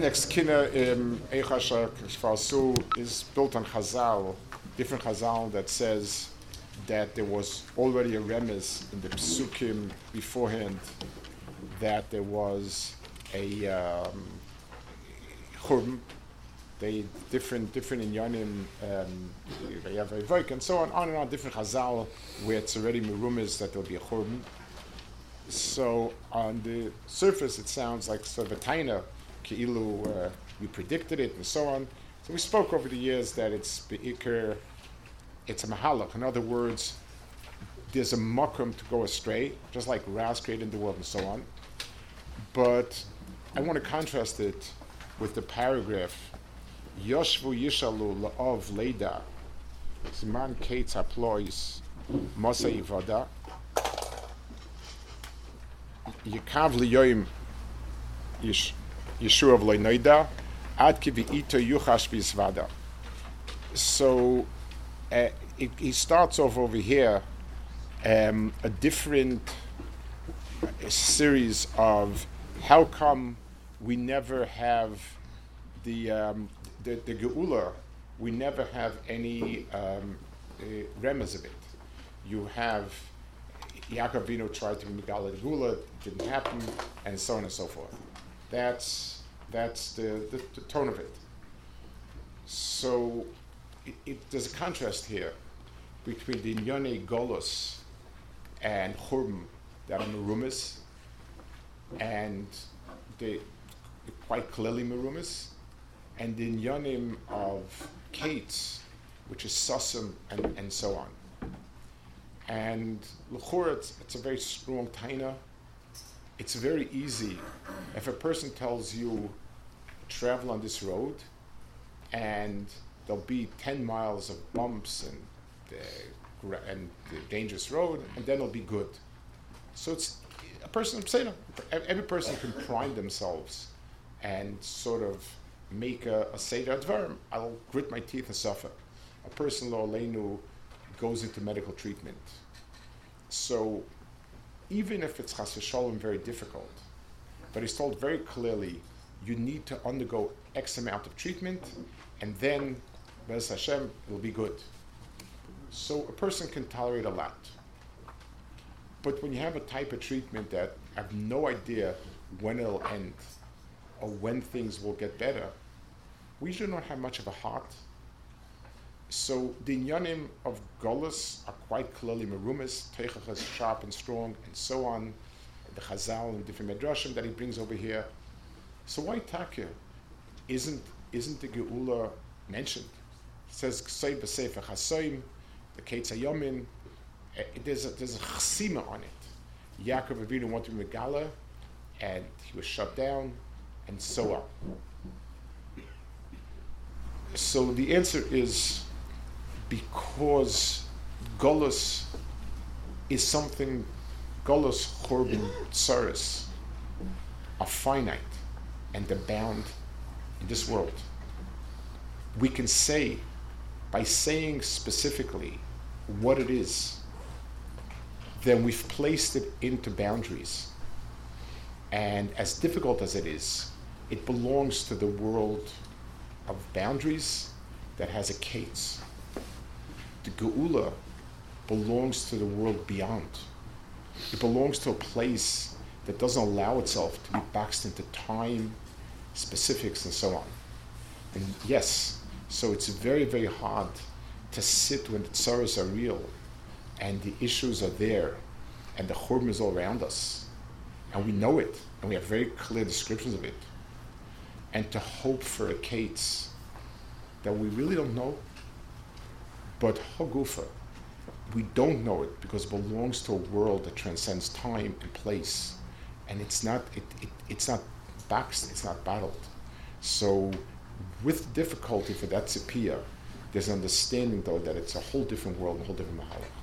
next kina in Eichasha Kishvalsu is built on Chazal, different Chazal that says that there was already a remes in the psukim beforehand that there was a um, they different different inyanim, um, and so on, on and on, different chazal where it's already merumis that there'll be a churban. So on the surface, it sounds like sort of a taina, ki'ilu, uh, we predicted it and so on. So we spoke over the years that it's be'ikr, it's a mahalach. In other words, there's a makum to go astray, just like Ras created the world and so on. But I want to contrast it with the paragraph Yoshvu Yishalu La'ov Leida Zman Kates Aplois Mosa Ivada Yikav Liyoim Yeshua of Leinoida Ad Kivi Ito Yuchash Bisvada. So uh, it, he starts off over here um, a different series of how come we never have the um, the, the geula, we never have any um, uh, remez of it. You have Yaakov Avinu tried to be Megala Geula, didn't happen, and so on and so forth. That's that's the, the, the tone of it. So it, it, there's a contrast here between the Nyone Golos and Churm that are Merumis, and the quite clearly Merumis, and the Nyonim of Kates, which is Sasim and, and so on. And L'chor, it's, it's a very strong taina. It's very easy. If a person tells you, travel on this road, and there'll be 10 miles of bumps and uh, the, and dangerous road, and then it'll be good. So it's a person, say every person can prime themselves and sort of make a, a Seder. I'll grit my teeth and suffer. A person, lo goes into medical treatment. So even if it's chas v'shalom very difficult, but he's told very clearly, you need to undergo X amount of treatment, and then, Bez Hashem, it'll be good. So a person can tolerate a lot. But when you have a type of treatment that I have no idea when it'll end or when things will get better, we do not have much of a heart. So the inyanim of Golas are quite clearly merumis, Teichach is sharp and strong, and so on. The Chazal and different medrashim that he brings over here. So why Takya? Isn't isn't the Geula mentioned? It says Ksei b'Sefer Chasoim, the Ketz Hayomin. Eh, there's a, there's a chasima on it. Yaakov Avinu wanted to be Megala, and he was shut down, and so on. So the answer is because Golos is something, Golos Chorban Tsaris, are finite and they're bound in this world. We can say, by saying specifically what it is, then we've placed it into boundaries. And as difficult as it is, it belongs to the world of boundaries that has a case. The Geula belongs to the world beyond. It belongs to a place that doesn't allow itself to be boxed into time, specifics, and so on. And yes, so it's very, very hard to sit when the tsaras are real and the issues are there and the churban is all around us. And we know it, and we have very clear descriptions of it and to hope for a case that we really don't know. But Hagufa, we don't know it because it belongs to a world that transcends time and place. And it's not it, it it's not boxed, it's not battled. So with difficulty for that Tzipia, there's an understanding though that it's a whole different world, a whole different Mahalach.